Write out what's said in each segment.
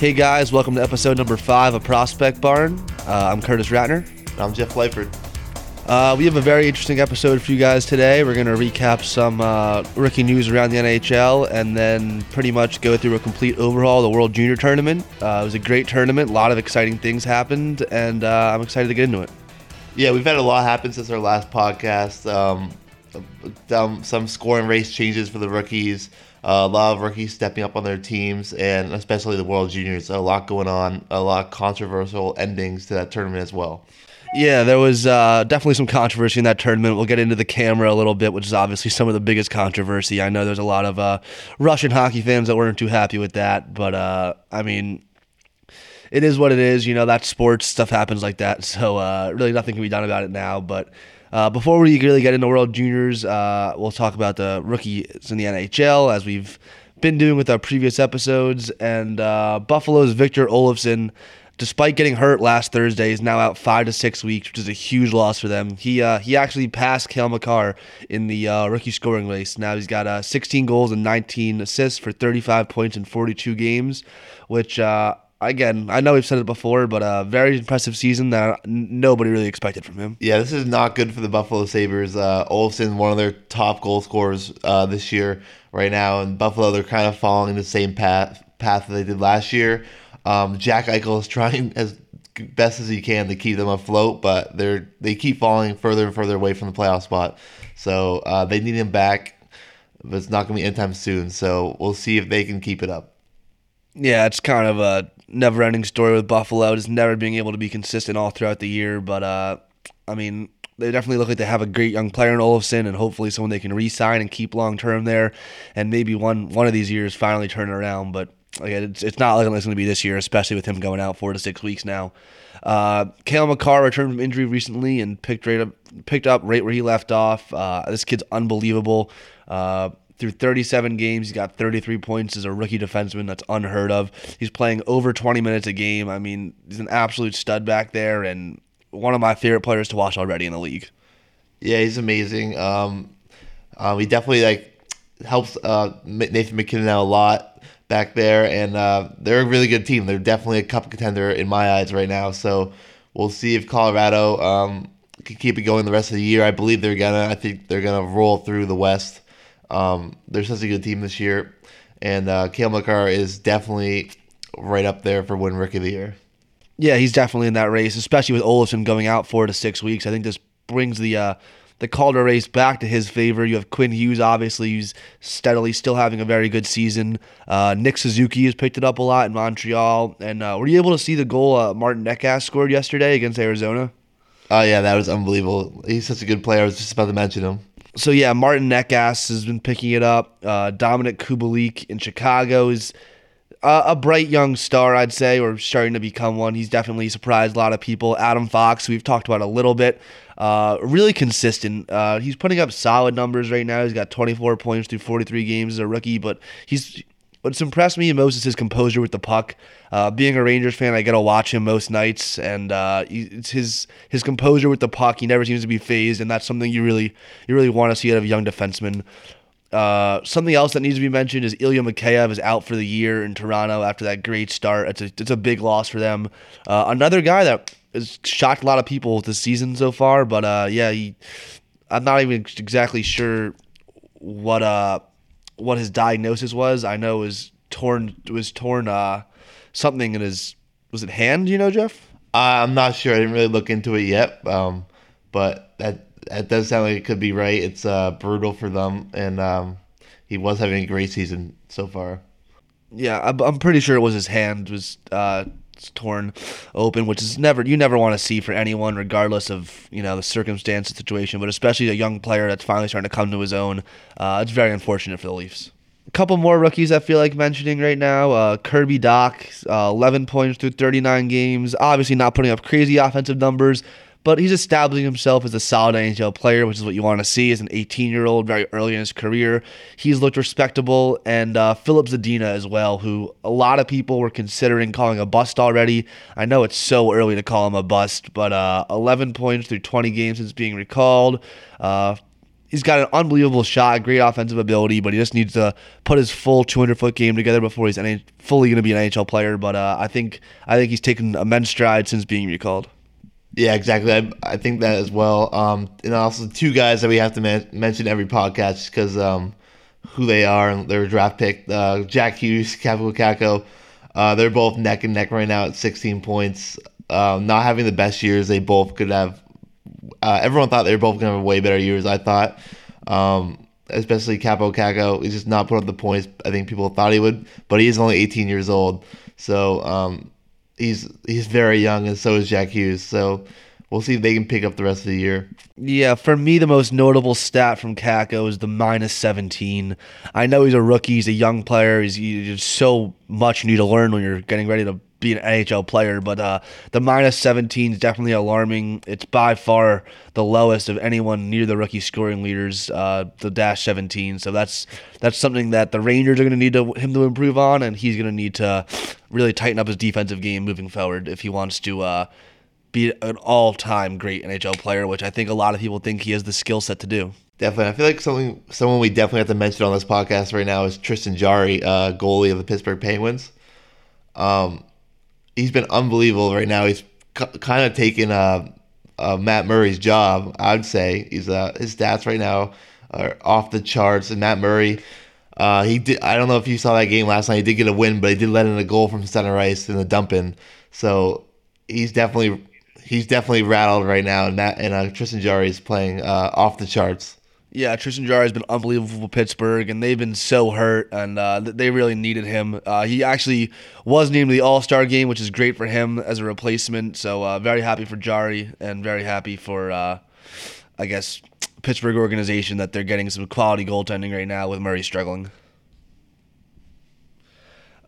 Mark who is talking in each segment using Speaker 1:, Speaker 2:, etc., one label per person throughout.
Speaker 1: Hey guys, welcome to episode number five of Prospect Barn. Uh, I'm Curtis Ratner.
Speaker 2: I'm Jeff Lyford.
Speaker 1: Uh, we have a very interesting episode for you guys today. We're going to recap some uh, rookie news around the NHL and then pretty much go through a complete overhaul of the World Junior Tournament. Uh, it was a great tournament, a lot of exciting things happened, and uh, I'm excited to get into it.
Speaker 2: Yeah, we've had a lot happen since our last podcast. Um, um, some scoring race changes for the rookies. Uh, a lot of rookies stepping up on their teams, and especially the World Juniors. A lot going on, a lot of controversial endings to that tournament as well.
Speaker 1: Yeah, there was uh, definitely some controversy in that tournament. We'll get into the camera a little bit, which is obviously some of the biggest controversy. I know there's a lot of uh, Russian hockey fans that weren't too happy with that, but uh, I mean, it is what it is. You know, that sports stuff happens like that. So uh, really, nothing can be done about it now. But uh, before we really get into World Juniors, uh, we'll talk about the rookies in the NHL as we've been doing with our previous episodes. And uh, Buffalo's Victor Olofsson, despite getting hurt last Thursday, is now out five to six weeks, which is a huge loss for them. He uh, he actually passed Cale Makar in the uh, rookie scoring race. Now he's got uh, 16 goals and 19 assists for 35 points in 42 games, which again, I know we've said it before, but a very impressive season that nobody really expected from him.
Speaker 2: Yeah, this is not good for the Buffalo Sabres. Uh, Olofsson, one of their top goal scorers uh, this year, right now, and Buffalo they're kind of following the same path path that they did last year. Um, Jack Eichel is trying as best as he can to keep them afloat, but they're they keep falling further and further away from the playoff spot. So uh, they need him back, but it's not going to be anytime soon. So we'll see if they can keep it up.
Speaker 1: Yeah, it's kind of a never ending story with Buffalo, just never being able to be consistent all throughout the year. But uh, I mean, they definitely look like they have a great young player in Olofsson, and hopefully someone they can re-sign and keep long term there, and maybe one one of these years finally turn it around. But again, it's, it's not looking like it's going to be this year, especially with him going out four to six weeks now. Uh, Cale Makar returned from injury recently and picked right up picked up right where he left off. Uh, this kid's unbelievable. Uh, through 37 games, he's got 33 points as a rookie defenseman. That's unheard of. He's playing over 20 minutes a game. I mean, he's an absolute stud back there and one of my favorite players to watch already in the league.
Speaker 2: Yeah, he's amazing. Um, um, he definitely like helps uh, Nathan MacKinnon out a lot back there, and uh, they're a really good team. They're definitely a cup contender in my eyes right now. So we'll see if Colorado um, can keep it going the rest of the year. I believe they're gonna. I think they're gonna roll through the West. Um, they're such a good team this year, and uh, Cale Makar is definitely right up there for win rookie of the year.
Speaker 1: Yeah, he's definitely in that race, especially with Olofsson going out four to six weeks. I think this brings the uh, the Calder race back to his favor. You have Quinn Hughes, obviously, who's steadily still having a very good season. Uh, Nick Suzuki has picked it up a lot in Montreal. And uh, were you able to see the goal uh, Martin Necas scored yesterday against Arizona?
Speaker 2: Oh, yeah, that was unbelievable. He's such a good player. I was just about to mention him
Speaker 1: so yeah, Martin Necas has been picking it up. Uh, Dominik Kubalik in Chicago is a, a, bright young star, I'd say, or starting to become one. He's definitely surprised a lot of people. Adam Fox, we've talked about a little bit, uh, really consistent. Uh, he's putting up solid numbers right now. He's got 24 points through 43 games as a rookie, but he's what's impressed me most is his composure with the puck. Uh, being a Rangers fan, I get to watch him most nights, and uh, it's his his composure with the puck. He never seems to be phased, and that's something you really you really want to see out of young defenseman. Uh, something else that needs to be mentioned is Ilya Mikheyev is out for the year in Toronto after that great start. It's a it's a big loss for them. Uh, another guy that has shocked a lot of people this season so far, but uh, yeah, he, I'm not even exactly sure what uh what his diagnosis was. I know was torn was torn uh something in his was it hand, you know, Jeff?
Speaker 2: Uh, I'm not sure. I didn't really look into it yet. Um, but that that does sound like it could be right. It's uh, brutal for them, and um, he was having a great season so far.
Speaker 1: Yeah, I'm pretty sure it was his hand was uh, torn open, which is never you never want to see for anyone, regardless of you know the circumstance, the situation, but especially a young player that's finally starting to come to his own. Uh, it's very unfortunate for the Leafs. A couple more rookies I feel like mentioning right now. Uh, Kirby Dach, uh, 11 points through 39 games. Obviously, not putting up crazy offensive numbers, but he's establishing himself as a solid NHL player, which is what you want to see as an 18 year old, very early in his career. He's looked respectable, and uh, Filip Zadina as well, who a lot of people were considering calling a bust already. I know it's so early to call him a bust, but uh, 11 points through 20 games since being recalled. Uh, he's got an unbelievable shot, great offensive ability, but he just needs to put his full 200 foot game together before he's fully going to be an NHL player. But uh, I think I think he's taken immense stride since being recalled.
Speaker 2: Yeah, exactly. I, I think that as well. Um, and also two guys that we have to man- mention every podcast because um, who they are and their draft pick, uh, Jack Hughes, Kaapo Kakko. Uh, they're both neck and neck right now at 16 points. Um, not having the best years, they both could have. Uh, everyone thought they were both going to have way better years. I thought, um, especially Kaapo Kakko, he's just not put up the points I think people thought he would. But he is only 18 years old, so um, he's he's very young, and so is Jack Hughes. So we'll see if they can pick up the rest of the year.
Speaker 1: Yeah, for me, the most notable stat from Kakko is the minus 17. I know he's a rookie, he's a young player, he's, he's so much you need to learn when you're getting ready to be an NHL player, but uh, the minus 17 is definitely alarming. It's by far the lowest of anyone near the rookie scoring leaders, uh, the dash 17. So that's that's something that the Rangers are going to need to, him to improve on, and he's going to need to really tighten up his defensive game moving forward if he wants to uh, be an all-time great NHL player, which I think a lot of people think he has the skill set to do.
Speaker 2: Definitely, I feel like something someone we definitely have to mention on this podcast right now is Tristan Jarry, uh, goalie of the Pittsburgh Penguins. Um, he's been unbelievable right now. He's c- kind of taken uh, uh, Matt Murray's job. I'd say he's uh, his stats right now are off the charts. And Matt Murray, uh, he did. I don't know if you saw that game last night. He did get a win, but he did let in a goal from center ice in the dump in. So he's definitely he's definitely rattled right now. And Matt and uh, Tristan Jarry is playing uh, off the charts.
Speaker 1: Yeah, Tristan Jarry has been unbelievable for Pittsburgh, and they've been so hurt, and uh, they really needed him. Uh, he actually was named the All Star game, which is great for him as a replacement. So uh, very happy for Jarry, and very happy for, uh, I guess, Pittsburgh organization that they're getting some quality goaltending right now with Murray struggling.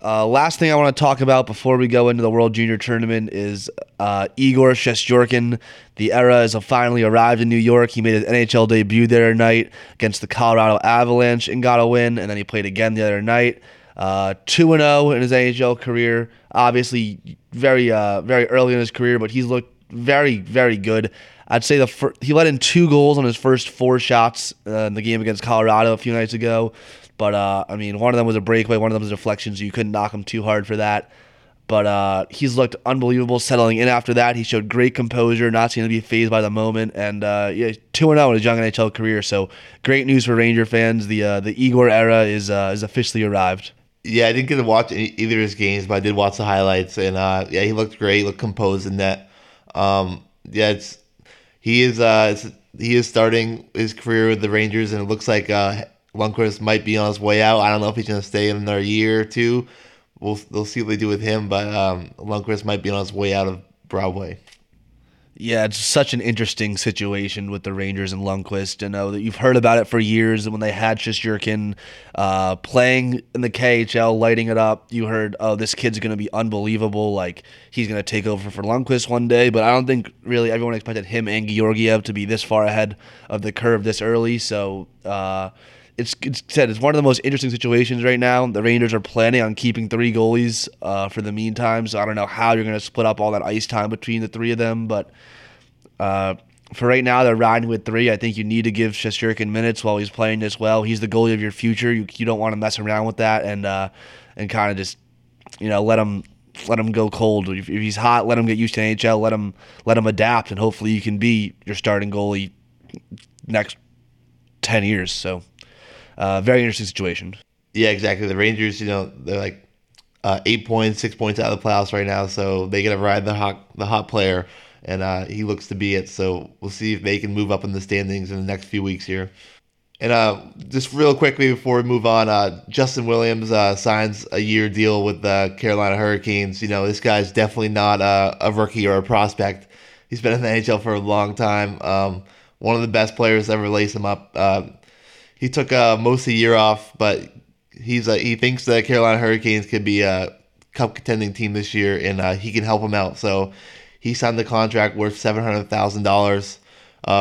Speaker 1: Uh, last thing I want to talk about before we go into the World Junior Tournament is uh, Igor Shesterkin. The era has finally arrived in New York. He made his NHL debut the other night against the Colorado Avalanche and got a win, and then he played again the other night. Uh, two and zero in his NHL career. Obviously, very uh, very early in his career, but he's looked very very good. I'd say the fir- he let in two goals on his first four shots uh, in the game against Colorado a few nights ago. But uh, I mean, one of them was a breakaway, one of them was a deflection, so you couldn't knock him too hard for that. But uh, he's looked unbelievable settling in after that. He showed great composure, not seeming to be phased by the moment, and uh, yeah, two and zero in his young NHL career. So great news for Ranger fans. The uh, the Igor era is uh, is officially arrived.
Speaker 2: Yeah, I didn't get to watch any, either of his games, but I did watch the highlights, and uh, yeah, he looked great, looked composed in that. Um, yeah, it's he is uh, he is starting his career with the Rangers, and it looks like uh, Lundqvist might be on his way out. I don't know if he's going to stay another year or two. We'll we'll see what they do with him, but um, Lundqvist might be on his way out of Broadway.
Speaker 1: Yeah, it's such an interesting situation with the Rangers and Lundqvist. I know that you've heard about it for years. And when they had Shesterkin uh, playing in the KHL, lighting it up, you heard, "Oh, this kid's going to be unbelievable. Like he's going to take over for Lundqvist one day." But I don't think really everyone expected him and Georgiev to be this far ahead of the curve this early. So. Uh, it's, it's said it's one of the most interesting situations right now. The Rangers are planning on keeping three goalies uh, for the meantime, so I don't know how you're going to split up all that ice time between the three of them, but uh, for right now, they're riding with three. I think you need to give Shesterkin minutes while he's playing this well. He's the goalie of your future. You, you don't want to mess around with that and uh, and kind of just you know let him let him go cold. If, if he's hot, let him get used to NHL. Let him let him adapt, and hopefully you can be your starting goalie next ten years. So. Uh, very interesting situation.
Speaker 2: Yeah, exactly. The Rangers, you know, they're like uh, eight points, six points out of the playoffs right now, so they get to ride the hot the hot player, and uh, he looks to be it. So we'll see if they can move up in the standings in the next few weeks here. And uh, just real quickly before we move on, uh, Justin Williams uh, signs a year deal with the Carolina Hurricanes. You know, this guy's definitely not a, a rookie or a prospect. He's been in the NHL for a long time. Um, one of the best players ever lace him up. Uh, he took uh, most of the year off, but he's uh, he thinks the Carolina Hurricanes could be a cup contending team this year, and uh, he can help them out. So he signed the contract worth seven hundred thousand uh, dollars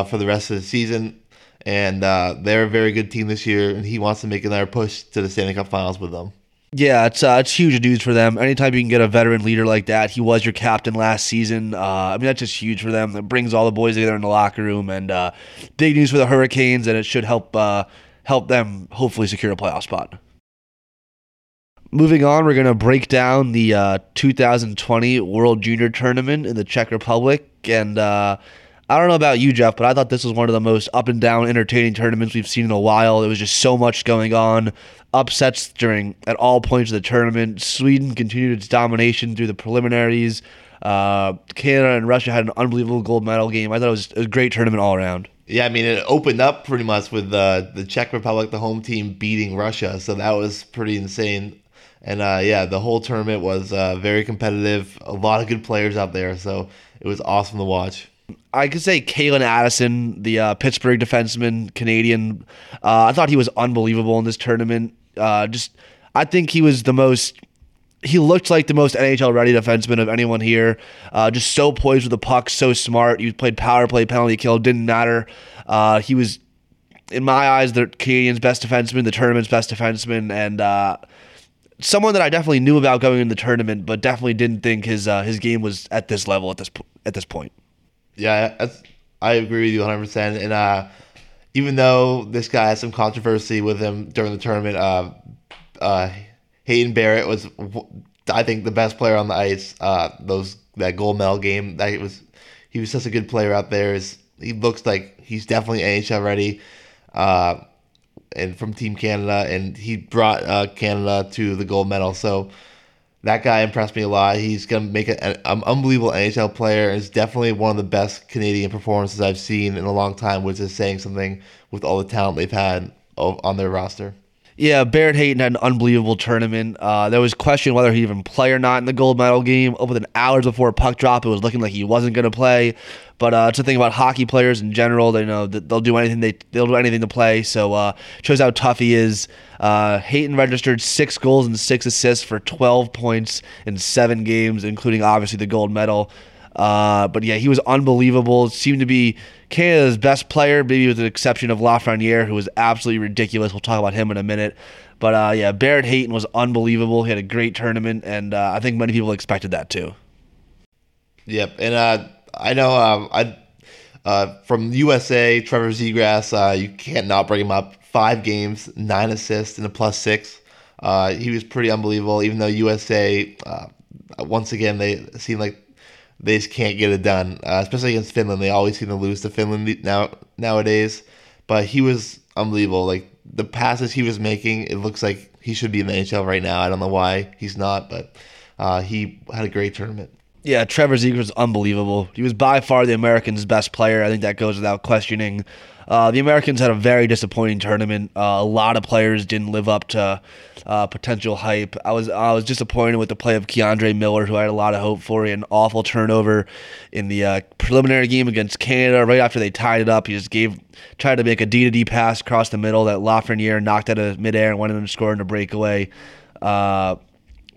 Speaker 2: for the rest of the season, and uh, they're a very good team this year, and he wants to make another push to the Stanley Cup Finals with them.
Speaker 1: Yeah, it's uh, it's huge news for them. Anytime you can get a veteran leader like that, he was your captain last season. Uh, I mean, that's just huge for them. It brings all the boys together in the locker room, and uh, big news for the Hurricanes, and it should help uh, help them hopefully secure a playoff spot. Moving on, we're going to break down the uh, 2020 World Junior Tournament in the Czech Republic, and uh, I don't know about you, Jeff, but I thought this was one of the most up and down, entertaining tournaments we've seen in a while. There was just so much going on, upsets during at all points of the tournament. Sweden continued its domination through the preliminaries. Uh, Canada and Russia had an unbelievable gold medal game. I thought it was a great tournament all around.
Speaker 2: Yeah, I mean, it opened up pretty much with uh, the Czech Republic, the home team, beating Russia. So that was pretty insane. And uh, yeah, the whole tournament was uh, very competitive. A lot of good players out there. So it was awesome to watch.
Speaker 1: I could say Calen Addison, the uh, Pittsburgh defenseman, Canadian. Uh, I thought he was unbelievable in this tournament. Uh, just, I think he was the most. He looked like the most NHL ready defenseman of anyone here. Uh, just so poised with the puck, so smart. He played power play, penalty kill, didn't matter. Uh, he was, in my eyes, the Canadians' best defenseman, the tournament's best defenseman, and uh, someone that I definitely knew about going in the tournament, but definitely didn't think his his game was at this level at this at this point.
Speaker 2: Yeah, I agree with you 100%. And uh, even though this guy had some controversy with him during the tournament, uh, uh, Hayton Barrett was, I think, the best player on the ice. Uh, those that gold medal game, that was he was such a good player out there. Is he looks like he's definitely NHL ready, uh, and from Team Canada, and he brought uh, Canada to the gold medal. So that guy impressed me a lot. He's gonna make an, an unbelievable NHL player. Is definitely one of the best Canadian performances I've seen in a long time, which is saying something with all the talent they've had on their roster.
Speaker 1: Yeah, Barrett Hayton had an unbelievable tournament. Uh, there was question whether he'd even play or not in the gold medal game. Within hours before puck drop, it was looking like he wasn't going to play. But uh, it's the thing about hockey players in general. They know that they'll do anything. They they'll do anything to play. So uh, shows how tough he is. Uh, Hayton registered six goals and six assists for 12 points in seven games, including obviously the gold medal. Uh, but yeah, he was unbelievable. Seemed to be Canada's best player, maybe with the exception of Lafreniere, who was absolutely ridiculous. We'll talk about him in a minute. But uh, yeah, Barrett Hayton was unbelievable. He had a great tournament, and uh, I think many people expected that too.
Speaker 2: Yep, and uh, I know um, I uh, from USA, Trevor Zegras. You can't not bring him up. Five games, nine assists, and a plus six. he was pretty unbelievable. Even though USA, once again, they seem like they just can't get it done, uh, especially against Finland. They always seem to lose to Finland now nowadays. But he was unbelievable. Like the passes he was making, it looks like he should be in the NHL right now. I don't know why he's not, but uh, he had a great tournament.
Speaker 1: Yeah, Trevor Zegras was unbelievable. He was by far the Americans' best player. I think that goes without questioning. Uh, the Americans had a very disappointing tournament. Uh, a lot of players didn't live up to uh, potential hype. I was I was disappointed with the play of K'Andre Miller, who I had a lot of hope for. He had an awful turnover in the uh, preliminary game against Canada. Right after they tied it up, he just gave tried to make a D to D pass across the middle that Lafreniere knocked out of midair and went in and scored in a breakaway. Uh,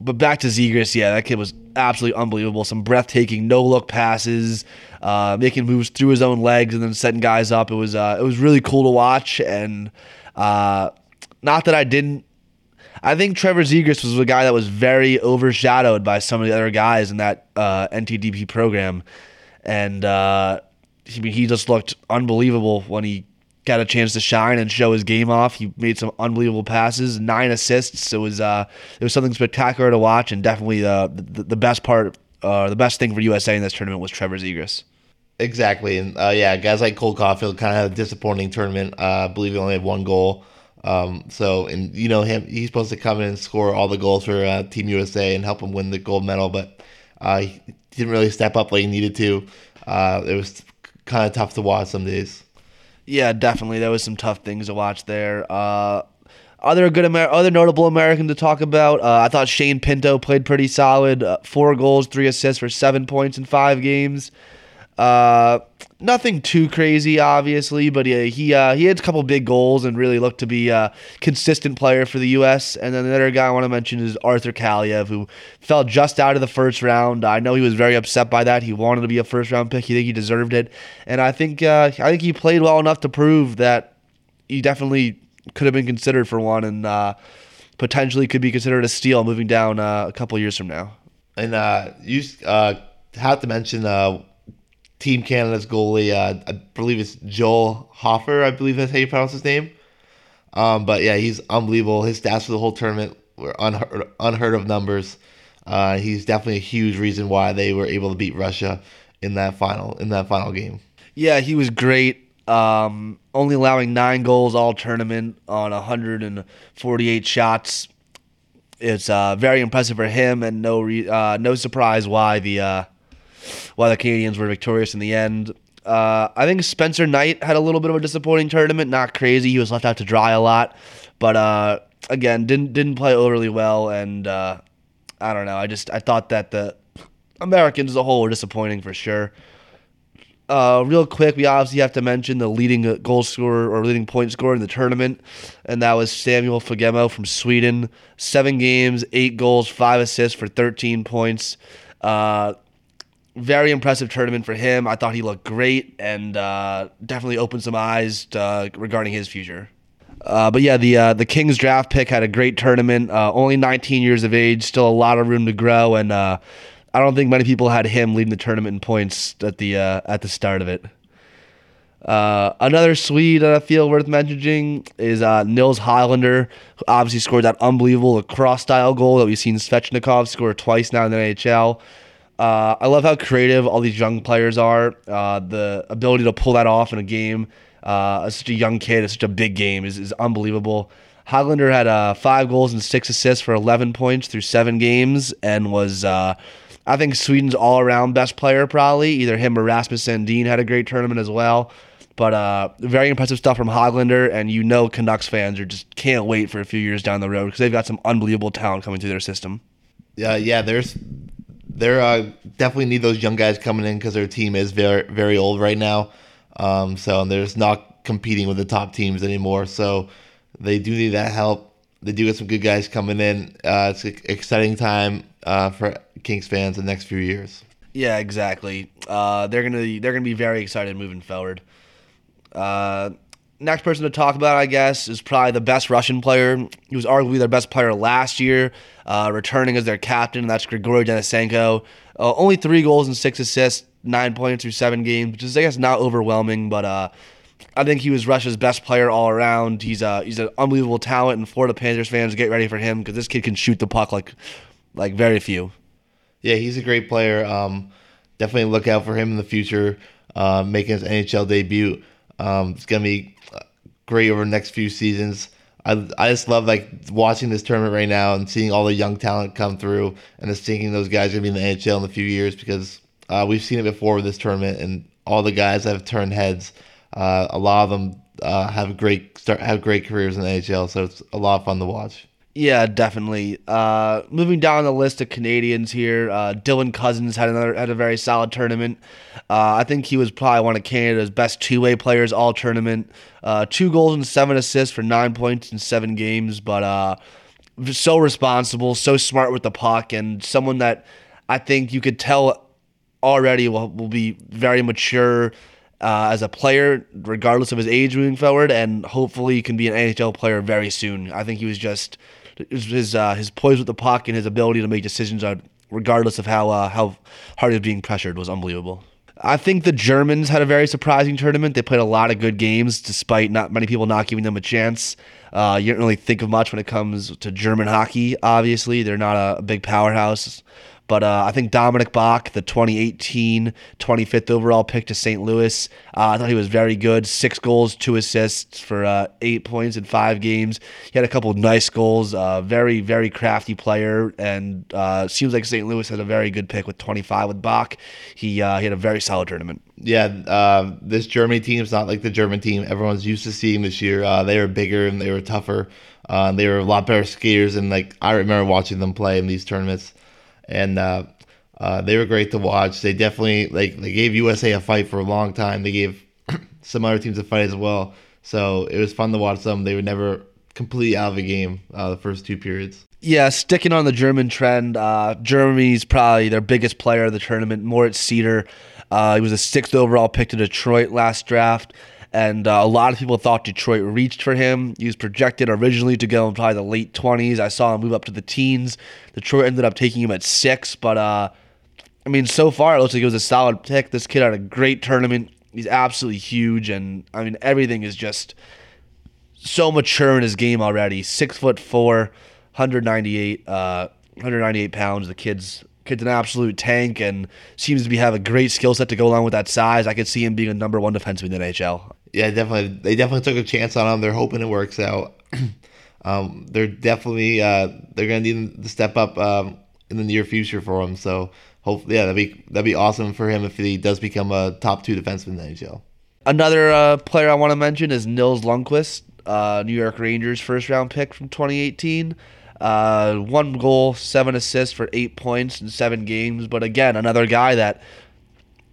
Speaker 1: but back to Zegras, yeah, that kid was absolutely unbelievable. Some breathtaking no look passes, uh, making moves through his own legs and then setting guys up. It was uh, it was really cool to watch, and uh, not that I didn't. I think Trevor Zegras was a guy that was very overshadowed by some of the other guys in that uh, NTDP program, and uh, he, he just looked unbelievable when he got a chance to shine and show his game off. He made some unbelievable passes, nine assists. It was uh, it was something spectacular to watch, and definitely uh, the the best part, uh, the best thing for USA in this tournament was Trevor Zegras.
Speaker 2: Exactly, and uh, yeah, guys like Cole Caufield kind of had a disappointing tournament. Uh, I believe he only had one goal. Um, so, and you know him, he's supposed to come in and score all the goals for uh, Team USA and help him win the gold medal, but uh, he didn't really step up like he needed to. Uh, it was kind of tough to watch some days.
Speaker 1: Yeah, definitely. There was some tough things to watch there. Uh, other good Amer- other notable American to talk about. Uh, I thought Shane Pinto played pretty solid. Uh, four goals, three assists for seven points in five games. Uh, nothing too crazy, obviously, but he he, uh, he had a couple big goals and really looked to be a consistent player for the U.S. And then the other guy I want to mention is Arthur Kaliyev, who fell just out of the first round. I know he was very upset by that. He wanted to be a first round pick. He think he deserved it, and I think uh, I think he played well enough to prove that he definitely could have been considered for one. And uh, potentially could be considered a steal moving down uh, a couple years from now.
Speaker 2: And uh, you uh, have to mention Team Canada's goalie. Uh, I believe it's Joel Hofer. I believe that's how you pronounce his name. Um, but yeah, he's unbelievable. His stats for the whole tournament were unheard, unheard of numbers. Uh, he's definitely a huge reason why they were able to beat Russia in that final in that final game.
Speaker 1: Yeah, he was great. Um, only allowing nine goals all tournament on 148 shots. It's uh, very impressive for him, and no re- uh, no surprise why the uh, why the Canadians were victorious in the end. Uh, I think Spencer Knight had a little bit of a disappointing tournament. Not crazy. He was left out to dry a lot, but uh, again, didn't didn't play overly well. And uh, I don't know. I just I thought that the Americans as a whole were disappointing for sure. Uh, real quick, we obviously have to mention the leading goal scorer or leading point scorer in the tournament, and that was Samuel Fagemo from Sweden. Seven games, eight goals, five assists for 13 points. Uh, very impressive tournament for him. I thought he looked great and uh, definitely opened some eyes uh, regarding his future. Uh, but yeah, the uh, the Kings draft pick had a great tournament. Uh, only 19 years of age, still a lot of room to grow, and uh, I don't think many people had him leading the tournament in points at the uh, at the start of it. Another Swede that I feel worth mentioning is Nils Hoglander, who obviously scored that unbelievable lacrosse style goal that we've seen Svechnikov score twice now in the NHL. Uh, I love how creative all these young players are. Uh, the ability to pull that off in a game, uh, such a young kid, such a big game, is, is unbelievable. Hoglander had uh, five goals and six assists for 11 points through seven games and was uh, I think Sweden's all around best player, probably. Either him or Rasmus Sandin had a great tournament as well. But uh, very impressive stuff from Hoglander, and you know Canucks fans are just can't wait for a few years down the road because they've got some unbelievable talent coming through their system.
Speaker 2: Yeah, yeah. There's, they're uh, definitely need those young guys coming in because their team is very very old right now. Um, so there's not competing with the top teams anymore. So they do need that help. They do get some good guys coming in. Uh, it's an exciting time uh, for Kings fans the next few years.
Speaker 1: Yeah, exactly. Uh, they're gonna they're gonna be very excited moving forward. Next person to talk about, I guess, is probably the best Russian player. He was arguably their best player last year, uh, returning as their captain, and that's Grigory Denisenko. Uh, only three goals and six assists, nine points through seven games, which is I guess not overwhelming, but uh, I think he was Russia's best player all around. He's a he's an unbelievable talent, and Florida Panthers fans get ready for him because this kid can shoot the puck like like very few.
Speaker 2: Yeah, he's a great player. Um, definitely look out for him in the future, uh, making his NHL debut. Um, it's gonna be great over the next few seasons. I, I just love like watching this tournament right now and seeing all the young talent come through and just thinking those guys are gonna be in the NHL in a few years because uh, we've seen it before with this tournament and all the guys that have turned heads. Uh, a lot of them uh, have great start have great careers in the NHL, so it's a lot of fun to watch.
Speaker 1: Yeah, definitely. Uh, moving down the list of Canadians here, uh, Dylan Cozens had another had a very solid tournament. Uh, I think he was probably one of Canada's best two way players all tournament. Uh, two goals and seven assists for nine points in seven games, but uh, so responsible, so smart with the puck, and someone that I think you could tell already will will be very mature. Uh, as a player, regardless of his age moving forward, and hopefully he can be an NHL player very soon. I think he was just his uh, his poise with the puck and his ability to make decisions on regardless of how uh, how hard he was being pressured was unbelievable. I think the Germans had a very surprising tournament. They played a lot of good games, despite not many people not giving them a chance. Uh, you don't really think of much when it comes to German hockey. Obviously, they're not a big powerhouse but uh, I think Dominik Bokk, the 2018 25th overall pick to St. Louis, uh, I thought he was very good. Six goals, two assists for uh, eight points in five games. He had a couple nice goals. Uh, very, very crafty player, and uh, seems like St. Louis had a very good pick with 25 with Bokk. He, uh, he had a very solid tournament.
Speaker 2: Yeah, this Germany team is not like the German team everyone's used to seeing this year. they were bigger and they were tougher. they were a lot better skiers, and like I remember watching them play in these tournaments and uh, uh, they were great to watch. They definitely like they gave USA a fight for a long time. They gave some other teams a fight as well. So it was fun to watch them. They were never completely out of the game uh, the first two periods.
Speaker 1: Yeah, sticking on the German trend, uh, Germany's probably their biggest player of the tournament, Moritz Seider. Uh, he was a sixth overall pick to Detroit last draft And uh, a lot of people thought Detroit reached for him. He was projected originally to go in probably the late 20s. I saw him move up to the teens. Detroit ended up taking him at six. But, uh, I mean, so far it looks like it was a solid pick. This kid had a great tournament. He's absolutely huge. And, I mean, everything is just so mature in his game already. Six foot four, 198, uh, 198 pounds. The kid's kid's an absolute tank and seems to be have a great skill set to go along with that size. I could see him being a number one defenseman in the NHL.
Speaker 2: Yeah, definitely. They definitely took a chance on him. They're hoping it works out. um, they're definitely uh, they're gonna need to step up um, in the near future for him. So hopefully, yeah, that'd be that'd be awesome for him if he does become a top two defenseman in the NHL.
Speaker 1: Another uh, player I want to mention is Nils Lundqvist, uh, New York Rangers first round pick from 2018. Uh, one goal, seven assists for eight points in seven games. But again, another guy that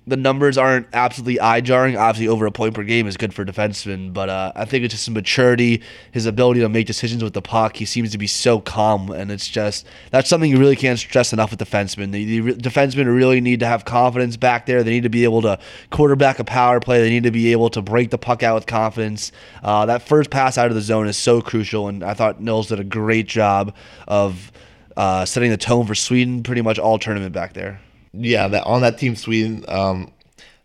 Speaker 1: the numbers aren't absolutely eye jarring. Obviously, over a point per game is good for defensemen, but uh, I think it's just his maturity, his ability to make decisions with the puck. He seems to be so calm, and it's just that's something you really can't stress enough with defensemen. The, the defensemen really need to have confidence back there. They need to be able to quarterback a power play. They need to be able to break the puck out with confidence. Uh, that first pass out of the zone is so crucial, and I thought Nils did a great job of uh, setting the tone for Sweden pretty much all tournament back there
Speaker 2: yeah, that on that team Sweden, um,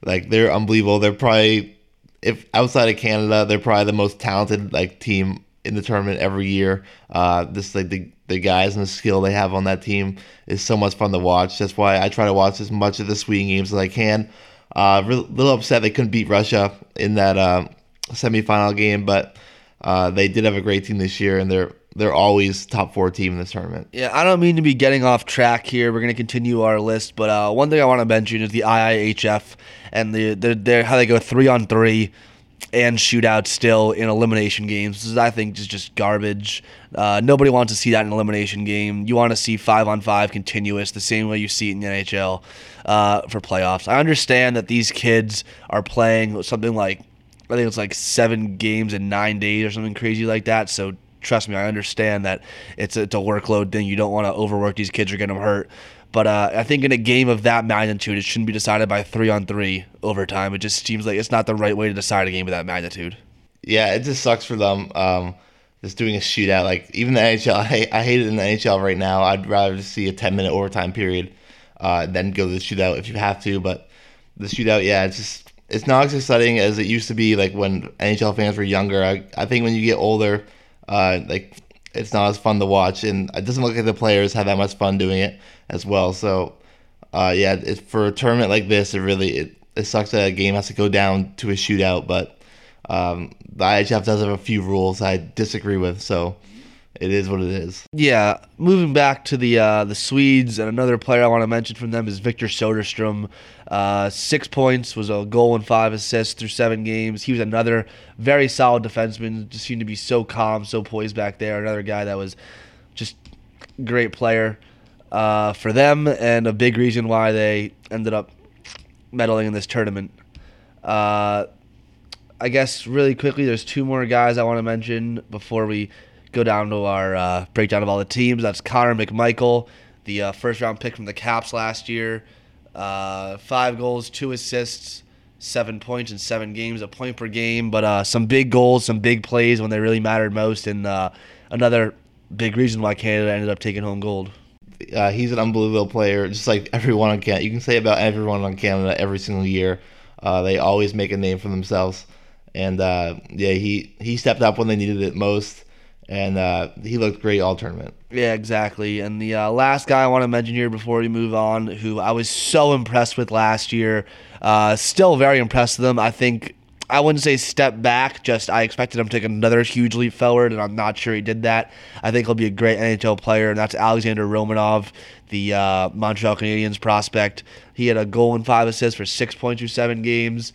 Speaker 2: like they're unbelievable. They're probably if outside of Canada, they're probably the most talented like team in the tournament every year. Uh, this like the the guys and the skill they have on that team is so much fun to watch. That's why I try to watch as much of the Sweden games as I can. Uh, a little upset they couldn't beat Russia in that uh, semifinal game, but uh, they did have a great team this year, and they're they're always top four team in this tournament.
Speaker 1: Yeah, I don't mean to be getting off track here. We're going to continue our list, but uh, one thing I want to mention is the IIHF and the, the, how they go three on three and shootout still in elimination games. This is, I think, just just garbage. Uh, nobody wants to see that in elimination game. You want to see five on five continuous, the same way you see it in the NHL uh, for playoffs. I understand that these kids are playing something like I think it's like seven games in nine days or something crazy like that. So trust me, I understand that it's a, it's a workload thing. You don't want to overwork these kids or get them hurt. But uh, I think in a game of that magnitude, it shouldn't be decided by three on three overtime. It just seems like it's not the right way to decide a game of that magnitude.
Speaker 2: Yeah, it just sucks for them. Um, just doing a shootout, like even the NHL, I hate, I hate it in the NHL right now. I'd rather see a ten minute overtime period uh, than go to the shootout if you have to. But the shootout, yeah, it's just it's not as exciting as it used to be. Like when NHL fans were younger. I, I think when you get older, uh, like it's not as fun to watch, and it doesn't look like the players have that much fun doing it as well. So, uh, yeah, it, for a tournament like this, it really it, it sucks that a game has to go down to a shootout. But um, the IHF does have a few rules I disagree with, so it is what it is.
Speaker 1: Yeah, moving back to the uh, the Swedes, and another player I want to mention from them is Victor Soderstrom. Uh, six points was a goal and five assists through seven games. He was another very solid defenseman. Just seemed to be so calm, so poised back there. Another guy that was just great player uh, for them, and a big reason why they ended up medaling in this tournament. Uh, I guess really quickly, there's two more guys I want to mention before we go down to our uh, breakdown of all the teams. That's Connor McMichael, the uh, first round pick from the Caps last year. Uh, five goals, two assists, seven points in seven games, a point per game. But uh, some big goals, some big plays when they really mattered most, and uh, another big reason why Canada ended up taking home gold.
Speaker 2: Uh, he's an unbelievable player, just like everyone on Canada. You can say about everyone on Canada every single year. they always make a name for themselves, and yeah, he he stepped up when they needed it most and uh, he looked great all tournament.
Speaker 1: Yeah, exactly. And the uh, last guy I want to mention here before we move on, who I was so impressed with last year, uh, still very impressed with him. I think I wouldn't say step back, just I expected him to take another huge leap forward, and I'm not sure he did that. I think he'll be a great NHL player, and that's Alexander Romanov, the uh, Montreal Canadiens prospect. He had a goal and five assists for six points through seven games.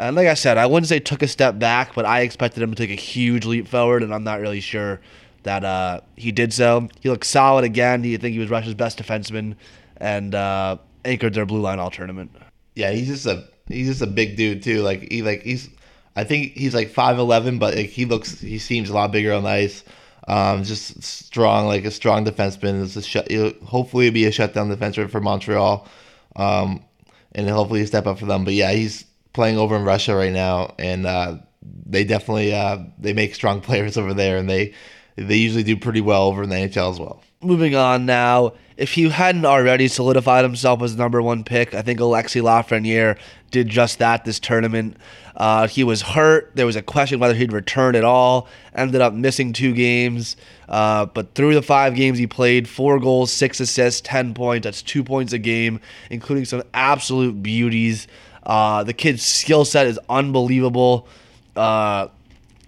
Speaker 1: And like I said, I wouldn't say took a step back, but I expected him to take a huge leap forward, and I'm not really sure that uh, he did so. He looked solid again. He think he was Russia's best defenseman, and uh, anchored their blue line all tournament.
Speaker 2: Yeah, he's just a he's just a big dude too. Like he like he's I think he's like five eleven, but like, he looks he seems a lot bigger on the ice. Um, just strong, like a strong defenseman. It's a hopefully be a shutdown defenseman for Montreal, um, and hopefully step up for them. But yeah, he's playing over in Russia right now, and uh, they definitely uh, they make strong players over there, and they they usually do pretty well over in the NHL as well.
Speaker 1: Moving on now, if he hadn't already solidified himself as number one pick, I think Alexi Lafreniere did just that this tournament. Uh, he was hurt. There was a question whether he'd return at all. Ended up missing two games. Uh, but through the five games he played, four goals, six assists, 10 points. That's two points a game, including some absolute beauties. Uh, the kid's skill set is unbelievable. Uh,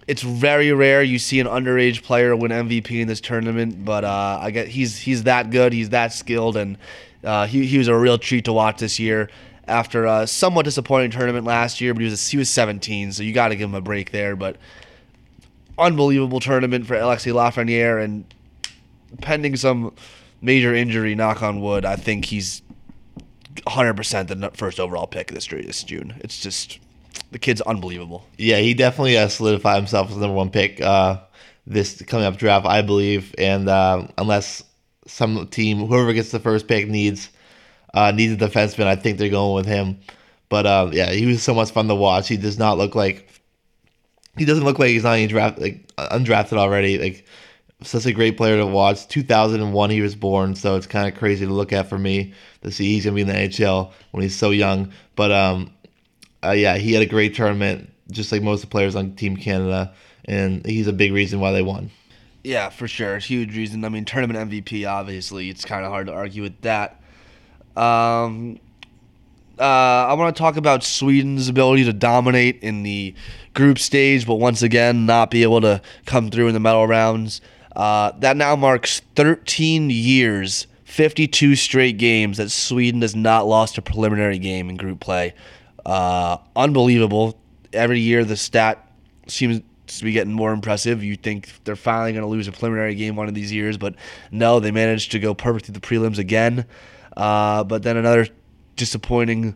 Speaker 1: it's very rare you see an underage player win MVP in this tournament, but uh, I get he's he's that good, he's that skilled, and uh, he he was a real treat to watch this year. After a somewhat disappointing tournament last year, but he was he was 17, so you got to give him a break there. But unbelievable tournament for Alexi Lafreniere, and pending some major injury, knock on wood, I think he's 100% the first overall pick this this June. It's just the kid's unbelievable.
Speaker 2: Yeah, he definitely uh, solidified himself as the number one pick uh, this coming up draft, I believe. And uh, unless some team, whoever gets the first pick, needs uh, needs a defenseman, I think they're going with him. But uh, yeah, he was so much fun to watch. He does not look like he doesn't look like he's not draft like undrafted already. Like such a great player to watch. 2001 he was born, so it's kind of crazy to look at for me to see he's gonna be in the NHL when he's so young. But um, uh, yeah, he had a great tournament, just like most of the players on Team Canada, and he's a big reason why they won.
Speaker 1: Yeah, for sure, huge reason. I mean, tournament MVP, obviously, it's kind of hard to argue with that. Um, uh, I want to talk about Sweden's ability to dominate in the group stage, but once again, not be able to come through in the medal rounds. Uh, that now marks 13 years, 52 straight games that Sweden has not lost a preliminary game in group play. Uh, unbelievable. Every year the stat seems to be getting more impressive. You think they're finally going to lose a preliminary game one of these years, but no, they managed to go perfect through the prelims again. Uh, but then another disappointing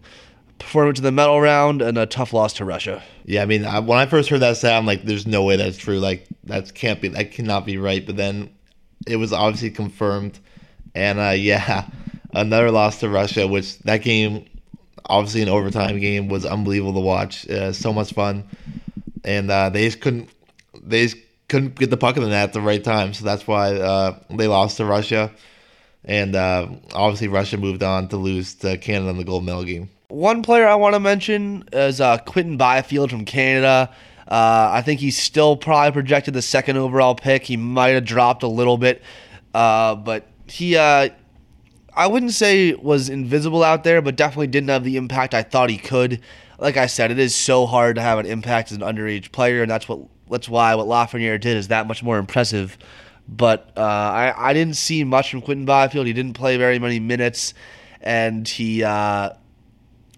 Speaker 1: performance in the medal round and a tough loss to Russia.
Speaker 2: Yeah, I mean, I, when I first heard that I'm like, "There's no way that's true. Like, that can't be. That cannot be right." But then it was obviously confirmed, and uh, yeah, another loss to Russia, which that game obviously an overtime game was unbelievable to watch. Uh, so much fun, and uh, they just couldn't they just couldn't get the puck in the net at the right time. So that's why uh, they lost to Russia, and uh, obviously Russia moved on to lose to Canada in the gold medal game.
Speaker 1: One player I want to mention is uh, Quinton Byfield from Canada. Uh, I think he's still probably projected the second overall pick. He might have dropped a little bit, but he I wouldn't say was invisible out there, but definitely didn't have the impact I thought he could. Like I said, it is so hard to have an impact as an underage player, and that's what that's why what Lafreniere did is that much more impressive. But uh, I I didn't see much from Quinton Byfield. He didn't play very many minutes, and he.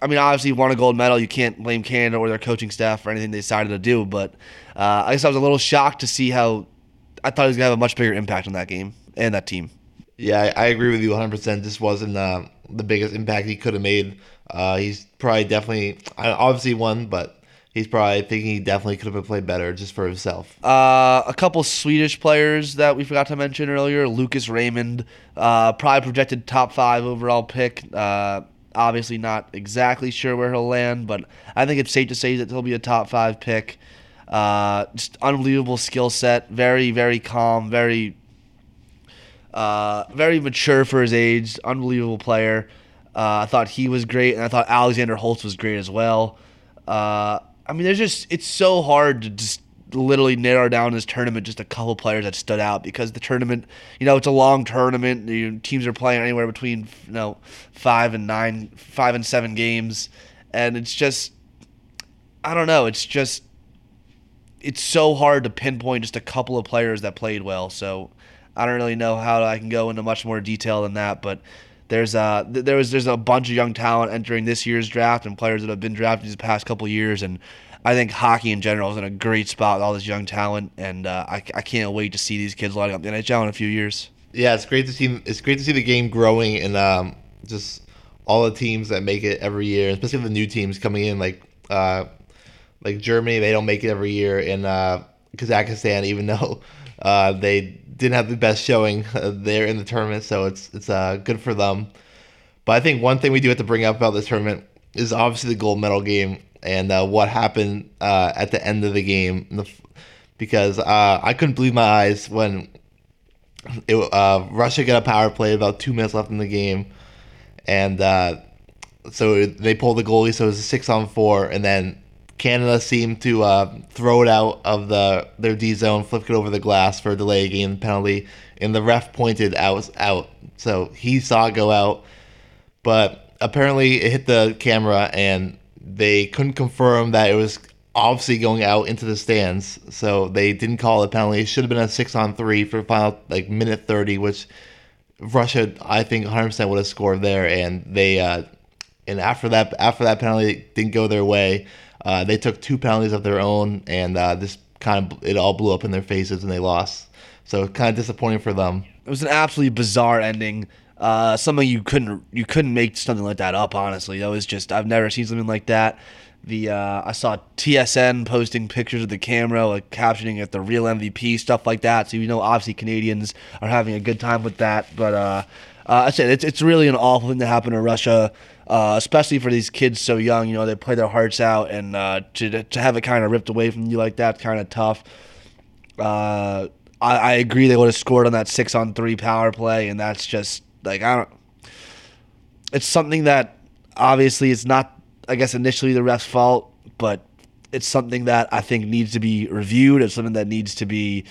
Speaker 1: I mean, obviously, won a gold medal. You can't blame Canada or their coaching staff for anything they decided to do. But uh, I guess I was a little shocked to see how I thought he was going to have a much bigger impact on that game and that team.
Speaker 2: Yeah, I, I agree with you 100%. This wasn't uh, the biggest impact he could have made. Uh, he's probably definitely, obviously won, but he's probably thinking he definitely could have played better just for himself.
Speaker 1: Uh, a couple Swedish players that we forgot to mention earlier Lucas Raymond, uh, probably projected top five overall pick. Uh, obviously, not exactly sure where he'll land, but I think it's safe to say that he'll be a top five pick. Uh, just unbelievable skill set, very, very calm, very uh, very mature for his age, unbelievable player. Uh, I thought he was great, and I thought Alexander Holtz was great as well. Uh, I mean, there's just it's so hard to just literally narrow down this tournament just a couple players that stood out because the tournament, you know, it's a long tournament. Know, teams are playing anywhere between you know five and nine, five and seven games, and it's just I don't know. It's just it's so hard to pinpoint just a couple of players that played well. So I don't really know how I can go into much more detail than that, but there's a there was there's a bunch of young talent entering this year's draft and players that have been drafted these past couple years, and I think hockey in general is in a great spot with all this young talent, and uh, I, I can't wait to see these kids lighting up the NHL in a few years.
Speaker 2: Yeah, it's great to see. It's great to see the game growing and um, just all the teams that make it every year, especially the new teams coming in, like uh, like Germany. They don't make it every year, and uh, Kazakhstan, even though uh, they didn't have the best showing uh, there in the tournament, so it's it's uh, good for them. But I think one thing we do have to bring up about this tournament is obviously the gold medal game. And uh, what happened uh, at the end of the game, because uh, I couldn't believe my eyes when it, uh, Russia got a power play about two minutes left in the game, and uh, so they pulled the goalie, so it was a six on four, and then Canada seemed to uh, throw it out of the their D zone, flip it over the glass for a delay game penalty, and the ref pointed out out, so he saw it go out, but apparently it hit the camera and they couldn't confirm that it was obviously going out into the stands, so they didn't call a penalty. It should have been a six on three for final like minute thirty, which Russia I think 100 percent would have scored there, and they uh, and after that after that penalty didn't go their way, uh, they took two penalties of their own, and uh, this kind of it all blew up in their faces and they lost. So kind of disappointing for them.
Speaker 1: It was an absolutely bizarre ending. Uh, something you couldn't you couldn't make something like that up. Honestly, that was just I've never seen something like that. The uh, I saw TSN posting pictures of the camera, like captioning it the real MVP, stuff like that. So you know, obviously Canadians are having a good time with that. But uh, uh, I said it's it's really an awful thing to happen to Russia, uh, especially for these kids so young. You know, they play their hearts out, and uh, to to have it kind of ripped away from you like that, kind of tough. Uh, I, I agree they would have scored on that six on three power play, and that's just like I don't. It's something that obviously it's not. I guess initially the ref's fault, but it's something that I think needs to be reviewed. It's something that needs to be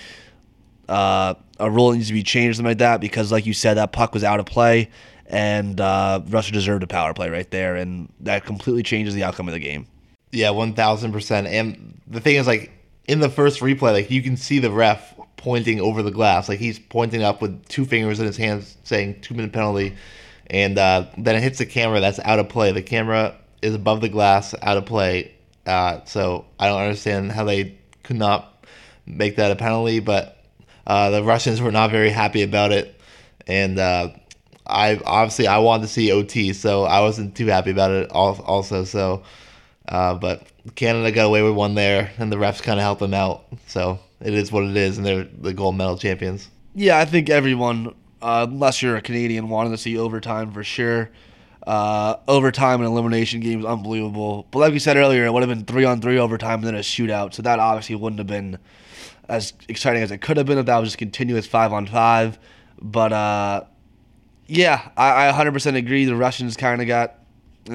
Speaker 1: uh, a rule needs to be changed, something like that. Because, like you said, that puck was out of play, and uh, Russia deserved a power play right there, and that completely changes the outcome of the game.
Speaker 2: Yeah, one thousand percent. And the thing is, like in the first replay, like you can see the ref pointing over the glass, like he's pointing up with two fingers in his hands, saying two minute penalty, and uh, then it hits the camera. That's out of play. The camera is above the glass, out of play. Uh, so I don't understand how they could not make that a penalty, but uh, the Russians were not very happy about it, and uh, I obviously I wanted to see OT, so I wasn't too happy about it. Also, so uh, but Canada got away with one there, and the refs kind of helped them out. So it is what it is, and they're the gold medal champions.
Speaker 1: Yeah, I think everyone, uh, unless you're a Canadian, wanted to see overtime for sure. Uh, overtime and elimination games, unbelievable. But like we said earlier, it would have been three on three overtime and then a shootout. So that obviously wouldn't have been as exciting as it could have been if that was just continuous five on five. But uh, yeah, I, I 100% agree. The Russians kind of got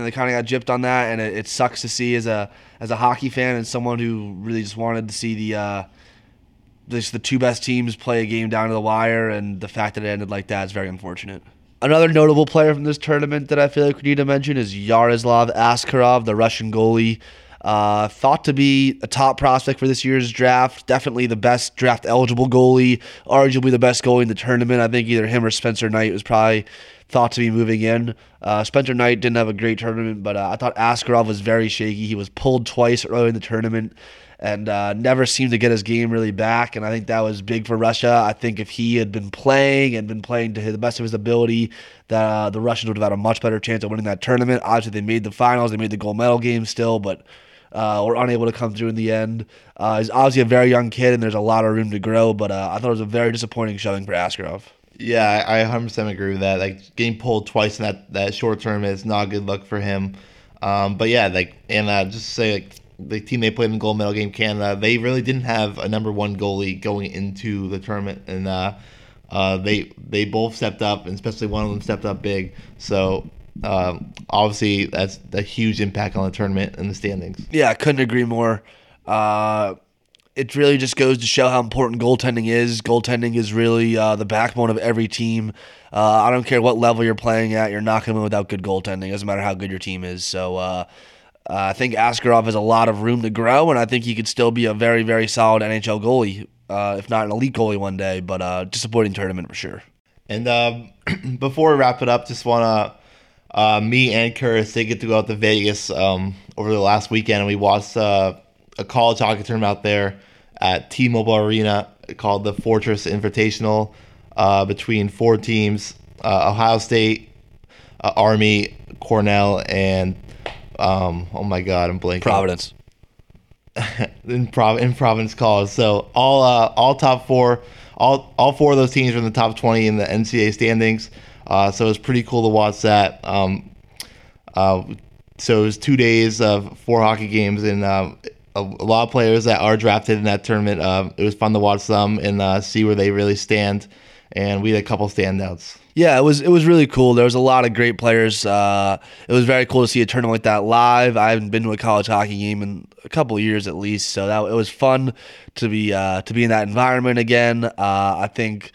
Speaker 1: they kind of got gypped on that, and it, it, sucks to see as a as a hockey fan and someone who really just wanted to see the uh, just the two best teams play a game down to the wire, and the fact that it ended like that is very unfortunate. Another notable player from this tournament that I feel like we need to mention is Yaroslav Askarov, the Russian goalie. Uh, thought to be a top prospect for this year's draft. Definitely the best draft eligible goalie, arguably the best goalie in the tournament. I think either him or Spencer Knight was probably thought to be moving in. Uh, Spencer Knight didn't have a great tournament, but uh, I thought Askarov was very shaky. He was pulled twice early in the tournament and uh, never seemed to get his game really back. And I think that was big for Russia. I think if he had been playing and been playing to the best of his ability, that uh, the Russians would have had a much better chance of winning that tournament. Obviously, they made the finals, they made the gold medal game still, but uh, unable to come through in the end. Uh, he's obviously a very young kid, and there's a lot of room to grow. But uh, I thought it was a very disappointing showing for Askarov.
Speaker 2: Yeah, I 100% agree with that. Like getting pulled twice in that, that short term is not good luck for him. Um, but yeah, like and uh, just say like the team they played in the gold medal game, Canada, they really didn't have a number one goalie going into the tournament, and uh, uh, they they both stepped up, and especially one of them stepped up big. So um, obviously that's a huge impact on the tournament and the standings.
Speaker 1: Yeah, I couldn't agree more. Uh, it really just goes to show how important goaltending is. Goaltending is really uh, the backbone of every team. Uh, I don't care what level you're playing at, you're not going to win without good goaltending. It doesn't matter how good your team is. So uh, uh, I think Askarov has a lot of room to grow, and I think he could still be a very, very solid NHL goalie, uh, if not an elite goalie one day. But uh, disappointing tournament for sure.
Speaker 2: And um, before we wrap it up, just want to uh, me and Curtis they get to go out to Vegas um, over the last weekend, and we watched uh, a college hockey tournament out there at T-Mobile Arena called the Fortress Invitational uh, between four teams: Ohio State, Army, Cornell, and um, oh my God, I'm blanking.
Speaker 1: Providence.
Speaker 2: in, Prov- in Providence College. So all uh, all top four, all all four of those teams are in the top 20 in the NCAA standings. Uh, so was pretty cool to watch that. Um, uh, so it was two days of four hockey games, and um, a, a lot of players that are drafted in that tournament. Uh, it was fun to watch them and uh, see where they really stand. And we had a couple standouts.
Speaker 1: Yeah, it was it was really cool. There was a lot of great players. Uh, it was very cool to see a tournament like that live. I haven't been to a college hockey game in a couple years at least, so that it was fun to be uh, to be in that environment again. Uh, I think.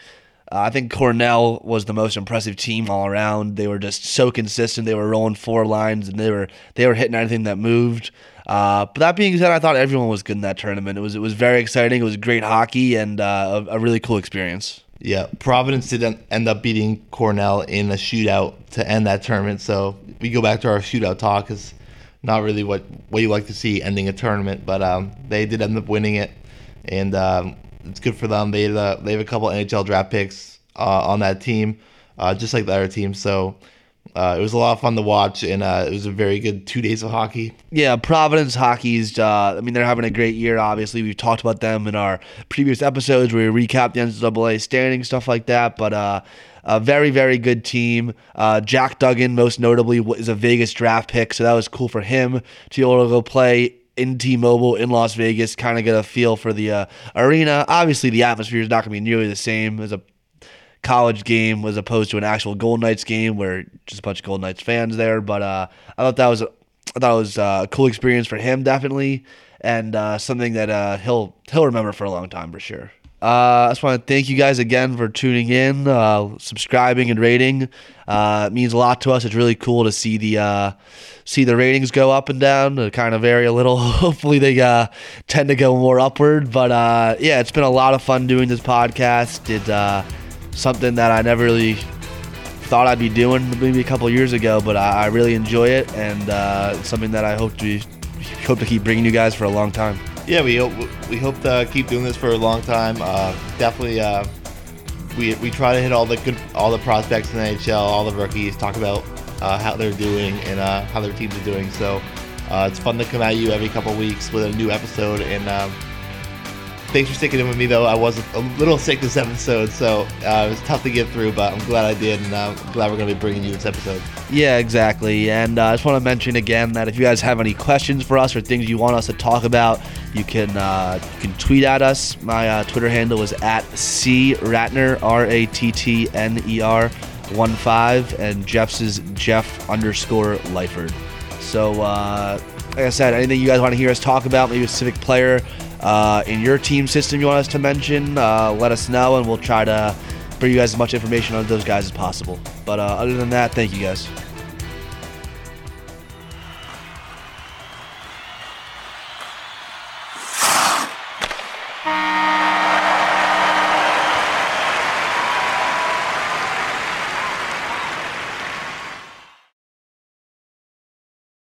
Speaker 1: Uh, I think Cornell was the most impressive team all around. They were just so consistent. They were rolling four lines and they were they were hitting anything that moved. Uh, but that being said, I thought everyone was good in that tournament. It was it was very exciting. It was great hockey and uh, a, a really cool experience.
Speaker 2: Yeah, Providence did end up beating Cornell in a shootout to end that tournament. So we go back to our shootout talk. Is not really what what you like to see ending a tournament, but um, they did end up winning it, and um, it's good for them. They uh, they have a couple NHL draft picks uh, on that team, uh, just like the other team. So uh, it was a lot of fun to watch, and uh, it was a very good two days of hockey.
Speaker 1: Yeah, Providence hockey's. Uh, I mean, they're having a great year. Obviously, we've talked about them in our previous episodes where we recap the NCAA standing stuff like that. But uh, a very, very good team. Uh, Jack Dugan, most notably, is a Vegas draft pick, so that was cool for him to be able to go play in T-Mobile in Las Vegas, kind of get a feel for the uh, arena. Obviously, the atmosphere is not going to be nearly the same as a college game as opposed to an actual Golden Knights game where just a bunch of Golden Knights fans there. But uh, I thought that was I thought it was uh, a cool experience for him definitely, and uh, something that uh, he'll he'll remember for a long time for sure. Uh, I just want to thank you guys again for tuning in, uh, subscribing, and rating. it means a lot to us. It's really cool to see the see the ratings go up and down. They kind of vary a little. Hopefully, they tend to go more upward. But yeah, it's been a lot of fun doing this podcast. It something that I never really thought I'd be doing maybe a couple years ago, but I, I really enjoy it and uh, something that I hope to be, hope to keep bringing you guys for a long time.
Speaker 2: Yeah, we hope we hope to keep doing this for a long time. Uh, definitely, uh, we we try to hit all the good all the prospects in the NHL, all the rookies, talk about uh, how they're doing and uh, how their teams are doing. So uh, it's fun to come at you every couple weeks with a new episode and. Um, Thanks for sticking in with me, though. I was a little sick this episode, so uh, it was tough to get through, but I'm glad I did, and I'm glad we're going to be bringing you this episode.
Speaker 1: Yeah, exactly. And I just want to mention again that if you guys have any questions for us or things you want us to talk about, you can uh, you can tweet at us. My uh, Twitter handle is at c rattner r a t t n e r one five, and Jeff's is Jeff underscore Lyford. So, uh, like I said, anything you guys want to hear us talk about, maybe a specific player uh, in your team system you want us to mention, uh, let us know, and we'll try to bring you guys as much information on those guys as possible. But uh, other than that, thank you guys.